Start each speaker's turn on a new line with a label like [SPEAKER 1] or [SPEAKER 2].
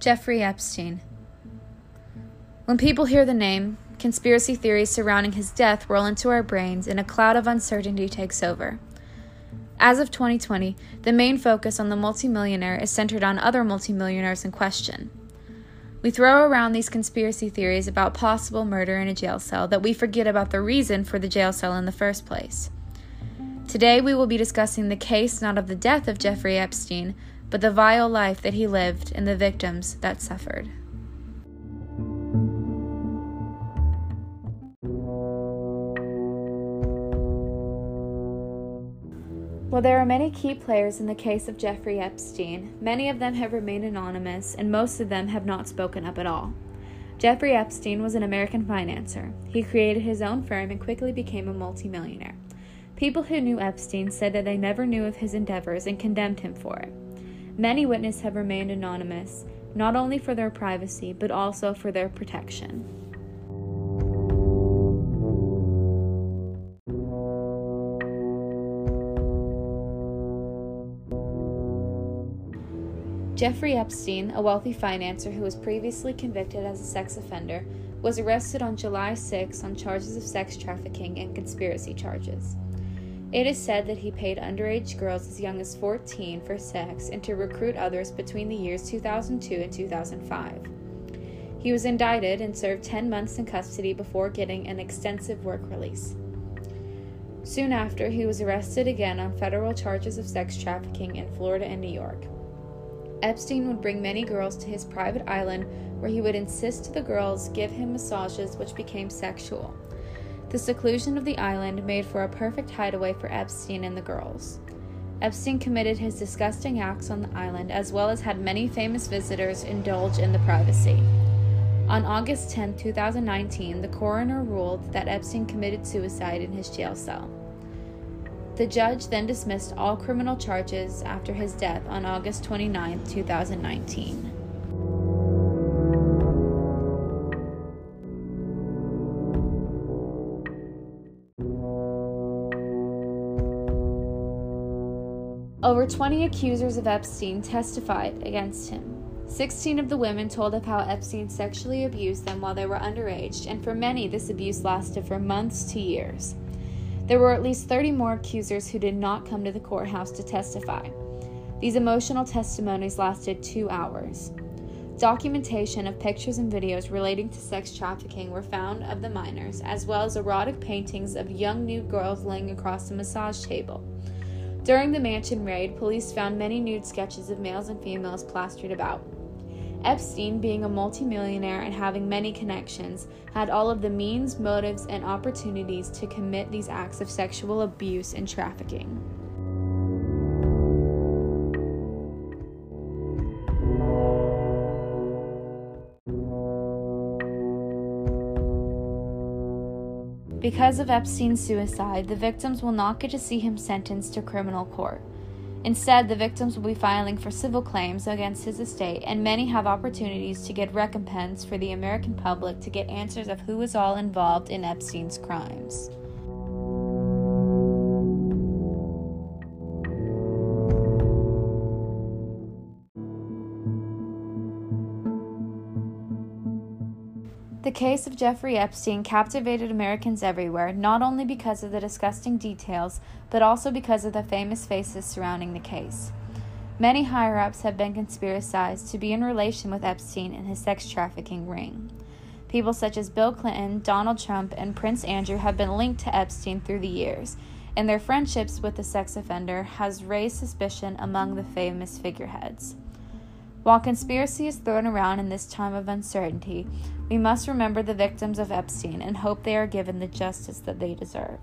[SPEAKER 1] Jeffrey Epstein. When people hear the name, conspiracy theories surrounding his death roll into our brains and a cloud of uncertainty takes over. As of 2020, the main focus on the multimillionaire is centered on other multimillionaires in question. We throw around these conspiracy theories about possible murder in a jail cell that we forget about the reason for the jail cell in the first place. Today, we will be discussing the case not of the death of Jeffrey Epstein, but the vile life that he lived and the victims that suffered. While there are many key players in the case of Jeffrey Epstein, many of them have remained anonymous and most of them have not spoken up at all. Jeffrey Epstein was an American financier. He created his own firm and quickly became a multimillionaire. People who knew Epstein said that they never knew of his endeavors and condemned him for it. Many witnesses have remained anonymous, not only for their privacy, but also for their protection. Jeffrey Epstein, a wealthy financier who was previously convicted as a sex offender, was arrested on July 6 on charges of sex trafficking and conspiracy charges. It is said that he paid underage girls as young as 14 for sex and to recruit others between the years 2002 and 2005. He was indicted and served 10 months in custody before getting an extensive work release. Soon after, he was arrested again on federal charges of sex trafficking in Florida and New York. Epstein would bring many girls to his private island where he would insist the girls give him massages which became sexual. The seclusion of the island made for a perfect hideaway for Epstein and the girls. Epstein committed his disgusting acts on the island as well as had many famous visitors indulge in the privacy. On August 10, 2019, the coroner ruled that Epstein committed suicide in his jail cell. The judge then dismissed all criminal charges after his death on August 29, 2019. Over 20 accusers of Epstein testified against him. 16 of the women told of how Epstein sexually abused them while they were underage, and for many, this abuse lasted for months to years. There were at least 30 more accusers who did not come to the courthouse to testify. These emotional testimonies lasted two hours. Documentation of pictures and videos relating to sex trafficking were found of the minors, as well as erotic paintings of young nude girls laying across a massage table. During the mansion raid, police found many nude sketches of males and females plastered about. Epstein, being a multimillionaire and having many connections, had all of the means, motives, and opportunities to commit these acts of sexual abuse and trafficking. Because of Epstein's suicide, the victims will not get to see him sentenced to criminal court. Instead, the victims will be filing for civil claims against his estate, and many have opportunities to get recompense for the American public to get answers of who was all involved in Epstein's crimes. The case of Jeffrey Epstein captivated Americans everywhere, not only because of the disgusting details, but also because of the famous faces surrounding the case. Many higher ups have been conspiracized to be in relation with Epstein and his sex trafficking ring. People such as Bill Clinton, Donald Trump, and Prince Andrew have been linked to Epstein through the years, and their friendships with the sex offender has raised suspicion among the famous figureheads. While conspiracy is thrown around in this time of uncertainty, we must remember the victims of Epstein and hope they are given the justice that they deserve.